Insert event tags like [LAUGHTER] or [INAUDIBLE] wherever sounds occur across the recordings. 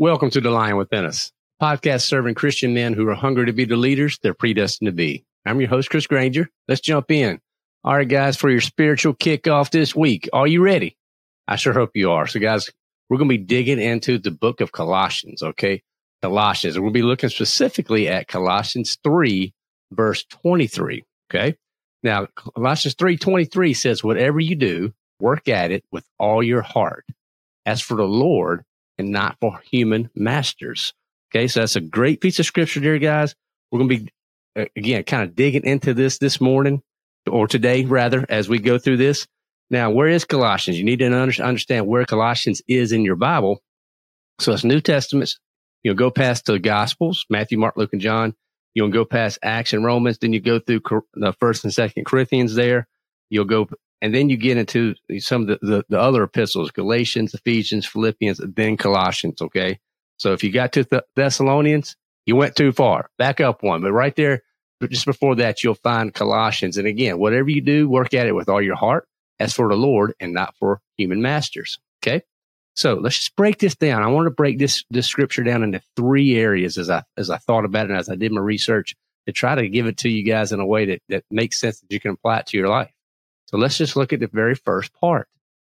Welcome to The Lion Within Us, podcast serving Christian men who are hungry to be the leaders they're predestined to be. I'm your host, Chris Granger. Let's jump in. All right, guys, for your spiritual kickoff this week. Are you ready? I sure hope you are. So, guys, we're going to be digging into the book of Colossians, okay? Colossians. And we'll be looking specifically at Colossians 3, verse 23, okay? Now, Colossians 3:23 says, "Whatever you do, work at it with all your heart, as for the Lord and not for human masters." Okay, so that's a great piece of scripture there, guys. We're going to be uh, again kind of digging into this this morning or today rather as we go through this. Now, where is Colossians? You need to understand where Colossians is in your Bible. So it's New Testament. You'll go past the Gospels, Matthew, Mark, Luke, and John. You'll go past Acts and Romans. Then you go through the first and second Corinthians there. You'll go, and then you get into some of the, the, the other epistles, Galatians, Ephesians, Philippians, then Colossians. Okay. So if you got to the Thessalonians, you went too far. Back up one, but right there, just before that, you'll find Colossians. And again, whatever you do, work at it with all your heart as for the Lord and not for human masters. Okay. So let's just break this down. I want to break this, this scripture down into three areas as I, as I thought about it and as I did my research to try to give it to you guys in a way that, that makes sense that you can apply it to your life. So let's just look at the very first part.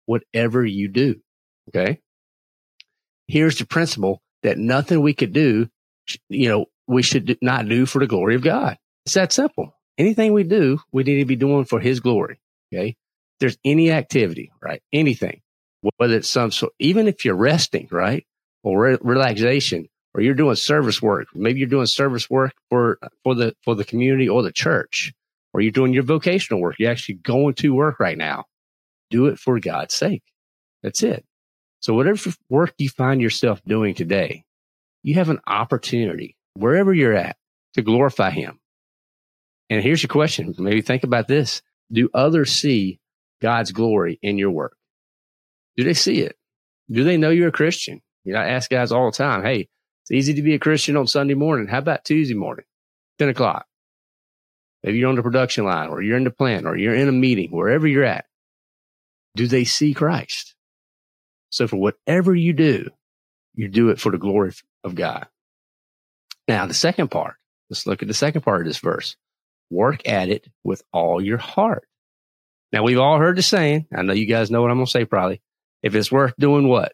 Whatever you do. Okay. Here's the principle that nothing we could do, you know, we should not do for the glory of God. It's that simple. Anything we do, we need to be doing for his glory. Okay. There's any activity, right? Anything whether it's some so even if you're resting, right, or re- relaxation, or you're doing service work, maybe you're doing service work for for the for the community or the church, or you're doing your vocational work. You're actually going to work right now. Do it for God's sake. That's it. So whatever work you find yourself doing today, you have an opportunity wherever you're at to glorify Him. And here's your question. Maybe think about this. Do others see God's glory in your work? Do they see it? Do they know you're a Christian? You know, I ask guys all the time, hey, it's easy to be a Christian on Sunday morning. How about Tuesday morning, 10 o'clock? Maybe you're on the production line or you're in the plant or you're in a meeting, wherever you're at. Do they see Christ? So for whatever you do, you do it for the glory of God. Now, the second part, let's look at the second part of this verse. Work at it with all your heart. Now, we've all heard the saying. I know you guys know what I'm going to say probably. If it's worth doing what?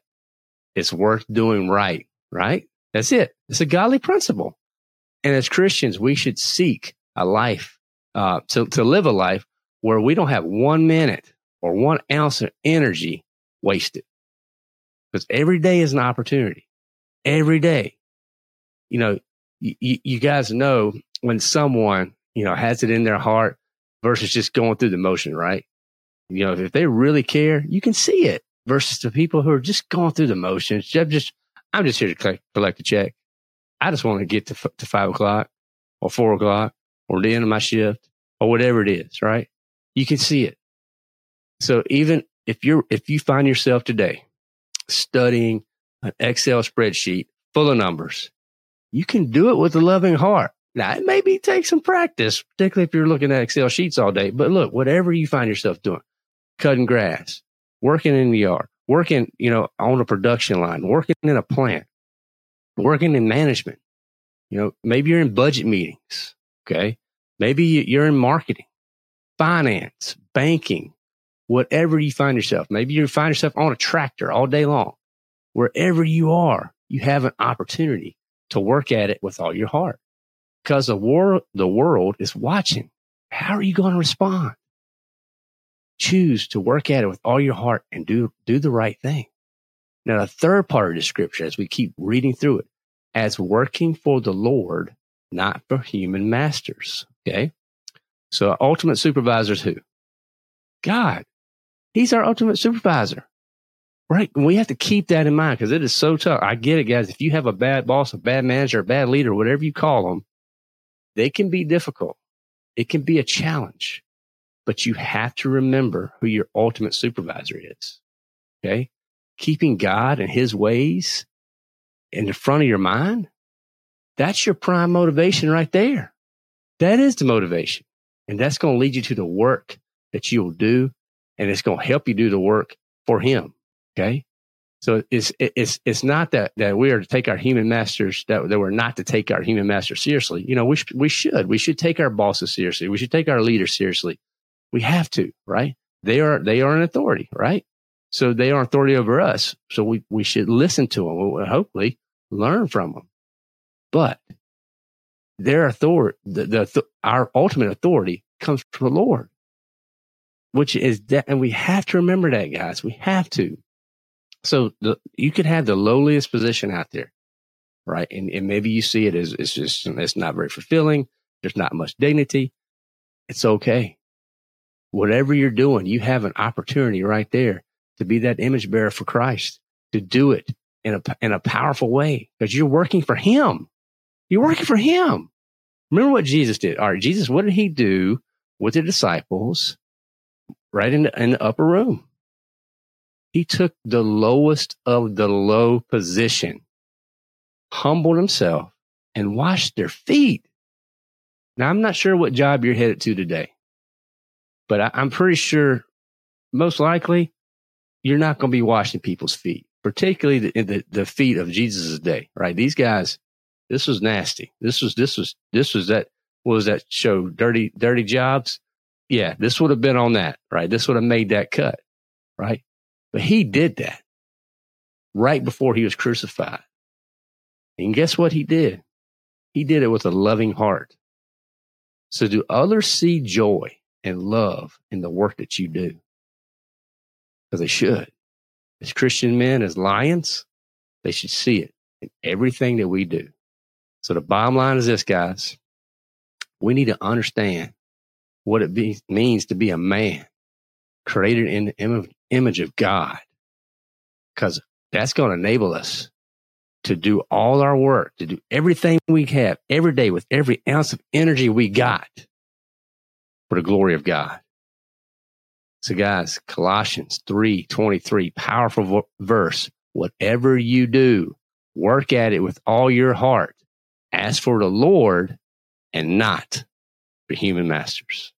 It's worth doing right, right? That's it. It's a godly principle. And as Christians, we should seek a life, uh, to, to live a life where we don't have one minute or one ounce of energy wasted. Because every day is an opportunity. Every day. You know, you, you guys know when someone, you know, has it in their heart versus just going through the motion, right? You know, if they really care, you can see it versus the people who are just going through the motions. I'm just, I'm just here to collect, collect a check. I just want to get to, to five o'clock or four o'clock or the end of my shift or whatever it is, right? You can see it. So even if you're, if you find yourself today studying an Excel spreadsheet full of numbers, you can do it with a loving heart. Now, it maybe take some practice, particularly if you're looking at Excel sheets all day. But look, whatever you find yourself doing, cutting grass, working in the yard, working, you know, on a production line, working in a plant, working in management. You know, maybe you're in budget meetings. Okay. Maybe you're in marketing, finance, banking, whatever you find yourself. Maybe you find yourself on a tractor all day long. wherever you are, you have an opportunity to work at it with all your heart because the world, the world is watching. How are you going to respond? Choose to work at it with all your heart and do, do the right thing. Now, the third part of the scripture, as we keep reading through it, as working for the Lord, not for human masters. Okay. So ultimate supervisor is who? God. He's our ultimate supervisor. Right. And we have to keep that in mind because it is so tough. I get it, guys. If you have a bad boss, a bad manager, a bad leader, whatever you call them, they can be difficult. It can be a challenge, but you have to remember who your ultimate supervisor is. Okay. Keeping God and his ways in the front of your mind. That's your prime motivation right there. That is the motivation. And that's going to lead you to the work that you'll do. And it's going to help you do the work for him. Okay. So it's, it's, it's not that, that we are to take our human masters, that, that we're not to take our human masters seriously. You know, we, sh- we should, we should take our bosses seriously. We should take our leaders seriously. We have to, right? They are, they are an authority, right? So they are authority over us. So we, we should listen to them. Hopefully learn from them. But their authority, the, the, our ultimate authority comes from the Lord, which is that, and we have to remember that, guys. We have to. So the, you could have the lowliest position out there, right? And, and maybe you see it as it's just, it's not very fulfilling. There's not much dignity. It's okay. Whatever you're doing, you have an opportunity right there to be that image bearer for Christ, to do it in a, in a powerful way because you're working for him. You're working for him. Remember what Jesus did. All right. Jesus, what did he do with the disciples right in the, in the upper room? He took the lowest of the low position, humbled himself and washed their feet. Now, I'm not sure what job you're headed to today, but I, I'm pretty sure most likely you're not going to be washing people's feet particularly the, the, the feet of Jesus' day, right? These guys, this was nasty. This was, this was, this was that, what was that show? Dirty, dirty jobs. Yeah. This would have been on that, right? This would have made that cut, right? But he did that right before he was crucified. And guess what he did? He did it with a loving heart. So do others see joy and love in the work that you do? Because they should as Christian men, as lions, they should see it in everything that we do. So the bottom line is this, guys. We need to understand what it be, means to be a man created in the Im- image of God, because that's going to enable us to do all our work, to do everything we have every day with every ounce of energy we got for the glory of God. So guys, Colossians 3, 23, powerful verse. Whatever you do, work at it with all your heart. Ask for the Lord and not for human masters.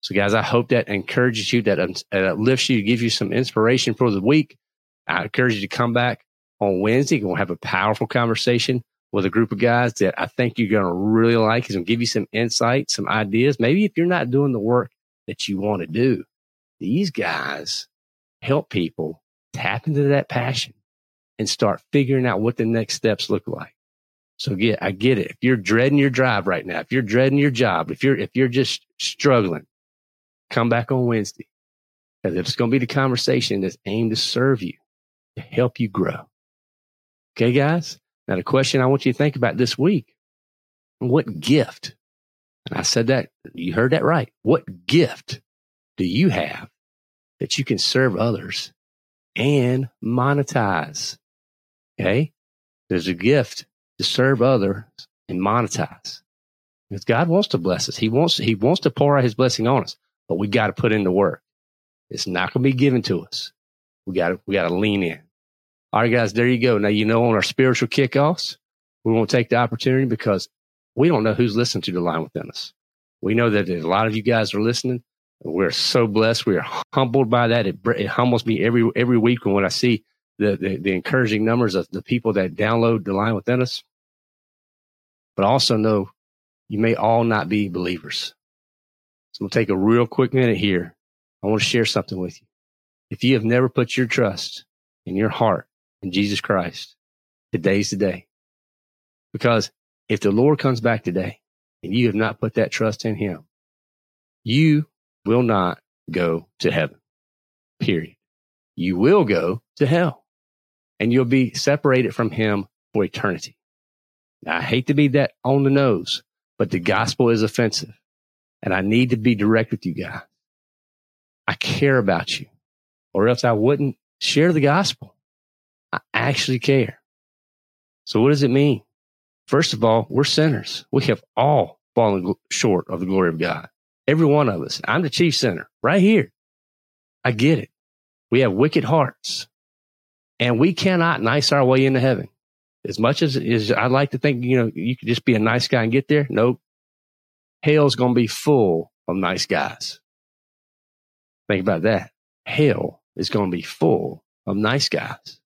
So guys, I hope that encourages you, that uh, lifts you, gives you some inspiration for the week. I encourage you to come back on Wednesday. We'll have a powerful conversation with a group of guys that I think you're going to really like. He's going to give you some insight, some ideas. Maybe if you're not doing the work that you want to do, these guys help people tap into that passion and start figuring out what the next steps look like. So get, I get it. If you're dreading your drive right now, if you're dreading your job, if you're, if you're just struggling, come back on Wednesday because it's going to be the conversation that's aimed to serve you, to help you grow. Okay, guys. Now the question I want you to think about this week, what gift? And I said that, you heard that right. What gift do you have that you can serve others and monetize? Okay. There's a gift to serve others and monetize. Because God wants to bless us. He wants, he wants to pour out his blessing on us, but we got to put in the work. It's not going to be given to us. We got to, we got to lean in. All right, guys, there you go. Now, you know, on our spiritual kickoffs, we want to take the opportunity because we don't know who's listening to the lion within us. We know that a lot of you guys are listening we're so blessed. We are humbled by that. It, it humbles me every every week when I see the, the, the encouraging numbers of the people that download the lion within us. But also know you may all not be believers. So gonna take a real quick minute here. I want to share something with you. If you have never put your trust in your heart in Jesus Christ, today's the day. Because if the Lord comes back today and you have not put that trust in him, you will not go to heaven. Period. You will go to hell and you'll be separated from him for eternity. Now, I hate to be that on the nose, but the gospel is offensive and I need to be direct with you guys. I care about you or else I wouldn't share the gospel. I actually care. So what does it mean? First of all, we're sinners. We have all fallen short of the glory of God. Every one of us. I'm the chief sinner right here. I get it. We have wicked hearts and we cannot nice our way into heaven. As much as, as I like to think, you know, you could just be a nice guy and get there. Nope. Hell's going to be full of nice guys. Think about that. Hell is going to be full of nice guys.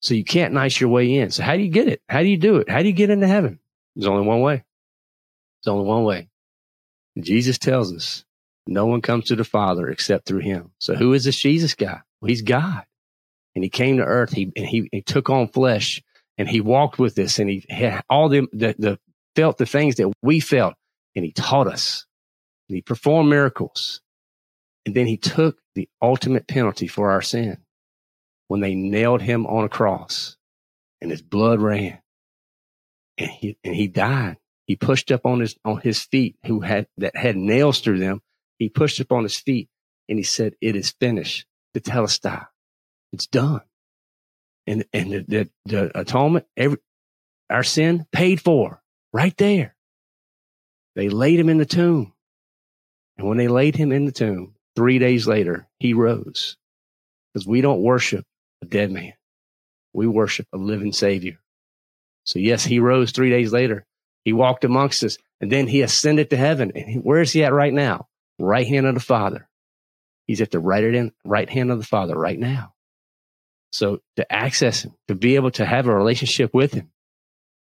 So you can't nice your way in. So how do you get it? How do you do it? How do you get into heaven? There's only one way. There's only one way. Jesus tells us no one comes to the Father except through him. So who is this Jesus guy? Well, he's God. And he came to earth. He, and he, he took on flesh and he walked with us and he had all the, the, the felt the things that we felt and he taught us and he performed miracles. And then he took the ultimate penalty for our sin when they nailed him on a cross and his blood ran and he, and he died. He pushed up on his, on his feet who had, that had nails through them he pushed up on his feet and he said, it is finished. Tetelestai. It's done. And, and the, the, the atonement, every, our sin paid for right there. They laid him in the tomb. And when they laid him in the tomb, three days later, he rose because we don't worship a dead man. We worship a living savior. So yes, he rose three days later. He walked amongst us and then he ascended to heaven. And where is he at right now? right hand of the Father. He's at the right hand, right hand of the Father right now. So to access him, to be able to have a relationship with him,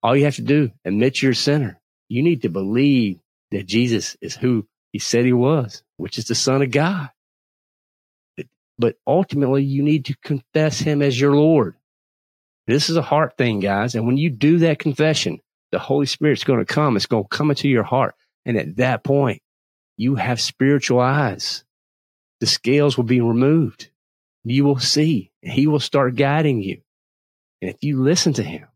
all you have to do, admit you're a sinner. You need to believe that Jesus is who he said he was, which is the son of God. But ultimately you need to confess him as your Lord. This is a heart thing, guys. And when you do that confession, the Holy Spirit's going to come. It's going to come into your heart. And at that point, you have spiritual eyes. The scales will be removed. You will see. He will start guiding you. And if you listen to him,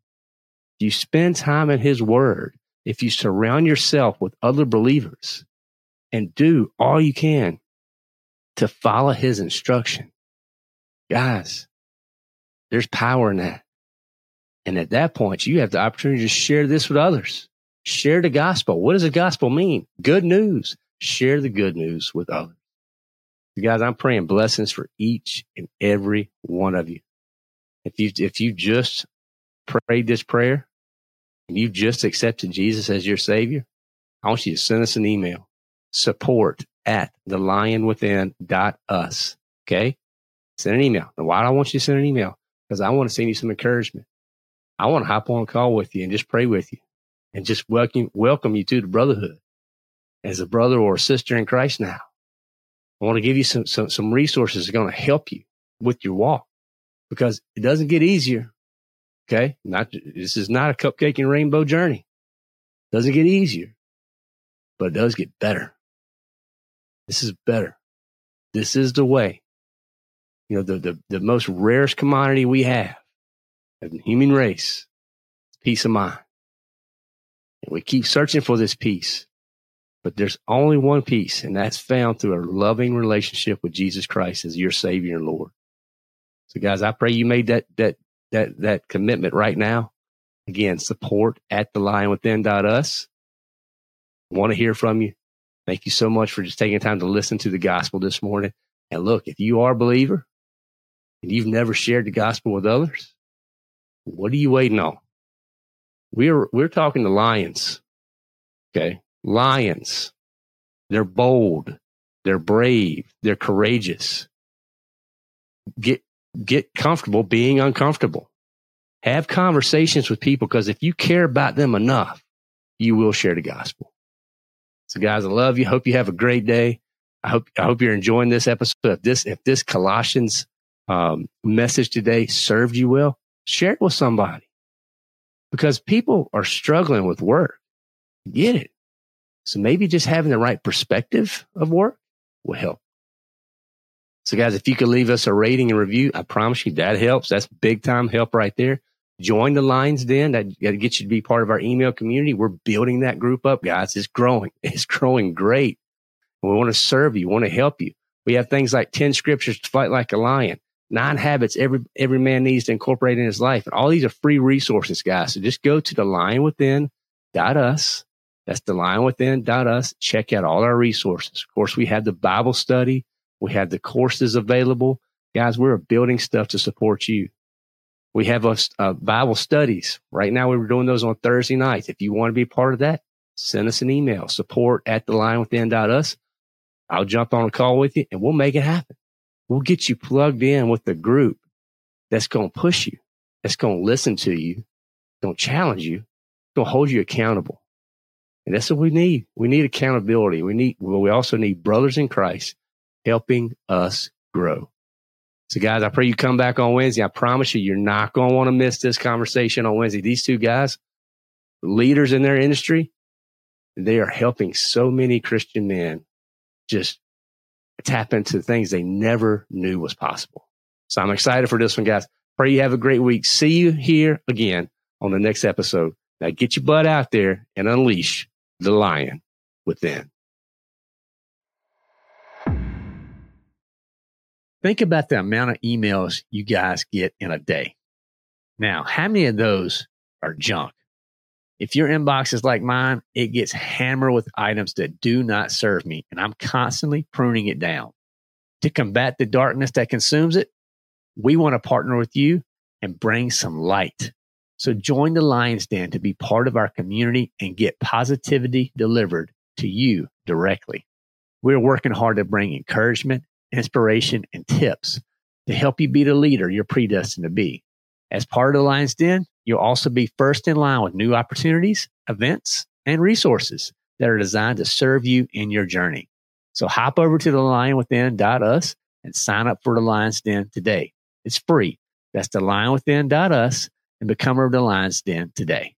if you spend time in his word, if you surround yourself with other believers and do all you can to follow his instruction, guys, there's power in that. And at that point, you have the opportunity to share this with others. Share the gospel. What does the gospel mean? Good news share the good news with others. Guys, I'm praying blessings for each and every one of you. If you, if you just prayed this prayer and you've just accepted Jesus as your savior, I want you to send us an email, support at the lion dot us. Okay. Send an email. Now, why do I want you to send an email? Because I want to send you some encouragement. I want to hop on a call with you and just pray with you and just welcome, welcome you to the brotherhood as a brother or a sister in Christ now. I want to give you some, some, some resources that are going to help you with your walk because it doesn't get easier. Okay. Not, this is not a cupcake and rainbow journey. It doesn't get easier, but it does get better. This is better. This is the way. You know, the, the, the most rarest commodity we have as the human race peace of mind. And we keep searching for this peace. But there's only one peace, and that's found through a loving relationship with Jesus Christ as your Savior and Lord. So, guys, I pray you made that that that that commitment right now. Again, support at the lion within us. Want to hear from you. Thank you so much for just taking time to listen to the gospel this morning. And look, if you are a believer and you've never shared the gospel with others, what are you waiting on? We're we're talking to lions. Okay lions. They're bold. They're brave. They're courageous. Get, get comfortable being uncomfortable. Have conversations with people because if you care about them enough, you will share the gospel. So guys, I love you. Hope you have a great day. I hope, I hope you're enjoying this episode. If this, if this Colossians um, message today served you well, share it with somebody because people are struggling with work. Get it. So maybe just having the right perspective of work will help. So guys, if you could leave us a rating and review, I promise you that helps. That's big time help right there. Join the Lions Den. That, that gets you to be part of our email community. We're building that group up, guys. It's growing. [LAUGHS] It's growing great. We want to serve you. Want to help you. We have things like 10 scriptures to fight like a lion, nine habits every, every man needs to incorporate in his life. And all these are free resources, guys. So just go to the lion within dot us. That's the lion within dot us. Check out all our resources. Of course, we have the Bible study. We have the courses available. Guys, we're building stuff to support you. We have a, uh, Bible studies. Right now, we are doing those on Thursday nights. If you want to be part of that, send us an email, support at the lion within dot us. I'll jump on a call with you and we'll make it happen. We'll get you plugged in with the group that's going to push you, that's going to listen to you, going to challenge you, going to hold you accountable. And that's what we need. We need accountability. We need, well, we also need brothers in Christ helping us grow. So guys, I pray you come back on Wednesday. I promise you, you're not going to want to miss this conversation on Wednesday. These two guys, leaders in their industry, they are helping so many Christian men just tap into things they never knew was possible. So I'm excited for this one, guys. Pray you have a great week. See you here again on the next episode. Now get your butt out there and unleash the lion within. Think about the amount of emails you guys get in a day. Now, how many of those are junk? If your inbox is like mine, it gets hammered with items that do not serve me, and I'm constantly pruning it down. To combat the darkness that consumes it, we want to partner with you and bring some light. So join the Lions Den to be part of our community and get positivity delivered to you directly. We're working hard to bring encouragement, inspiration, and tips to help you be the leader you're predestined to be. As part of the Lions Den, you'll also be first in line with new opportunities, events, and resources that are designed to serve you in your journey. So hop over to the lionwithin.us and sign up for the Lions Den today. It's free. That's the lionwithin.us and become of the Lions Den today.